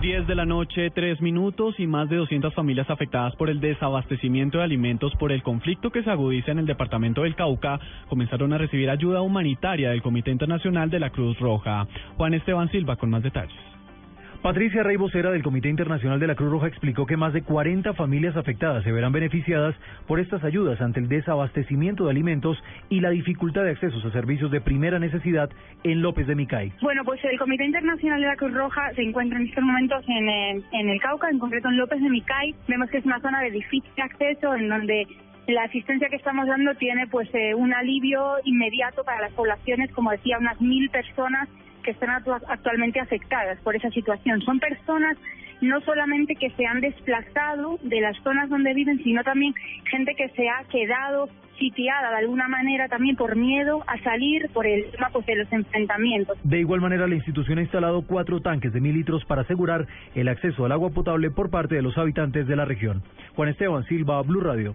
10 de la noche, 3 minutos y más de 200 familias afectadas por el desabastecimiento de alimentos por el conflicto que se agudiza en el departamento del Cauca comenzaron a recibir ayuda humanitaria del Comité Internacional de la Cruz Roja. Juan Esteban Silva con más detalles. Patricia Rey, vocera del Comité Internacional de la Cruz Roja, explicó que más de 40 familias afectadas se verán beneficiadas por estas ayudas ante el desabastecimiento de alimentos y la dificultad de accesos a servicios de primera necesidad en López de Micay. Bueno, pues el Comité Internacional de la Cruz Roja se encuentra en estos momentos en el, en el Cauca, en concreto en López de Micay. Vemos que es una zona de difícil acceso en donde la asistencia que estamos dando tiene pues eh, un alivio inmediato para las poblaciones, como decía, unas mil personas que están actualmente afectadas por esa situación. Son personas no solamente que se han desplazado de las zonas donde viven, sino también gente que se ha quedado sitiada de alguna manera también por miedo a salir por el tema pues, de los enfrentamientos. De igual manera, la institución ha instalado cuatro tanques de mil litros para asegurar el acceso al agua potable por parte de los habitantes de la región. Juan Esteban Silva, Blue Radio.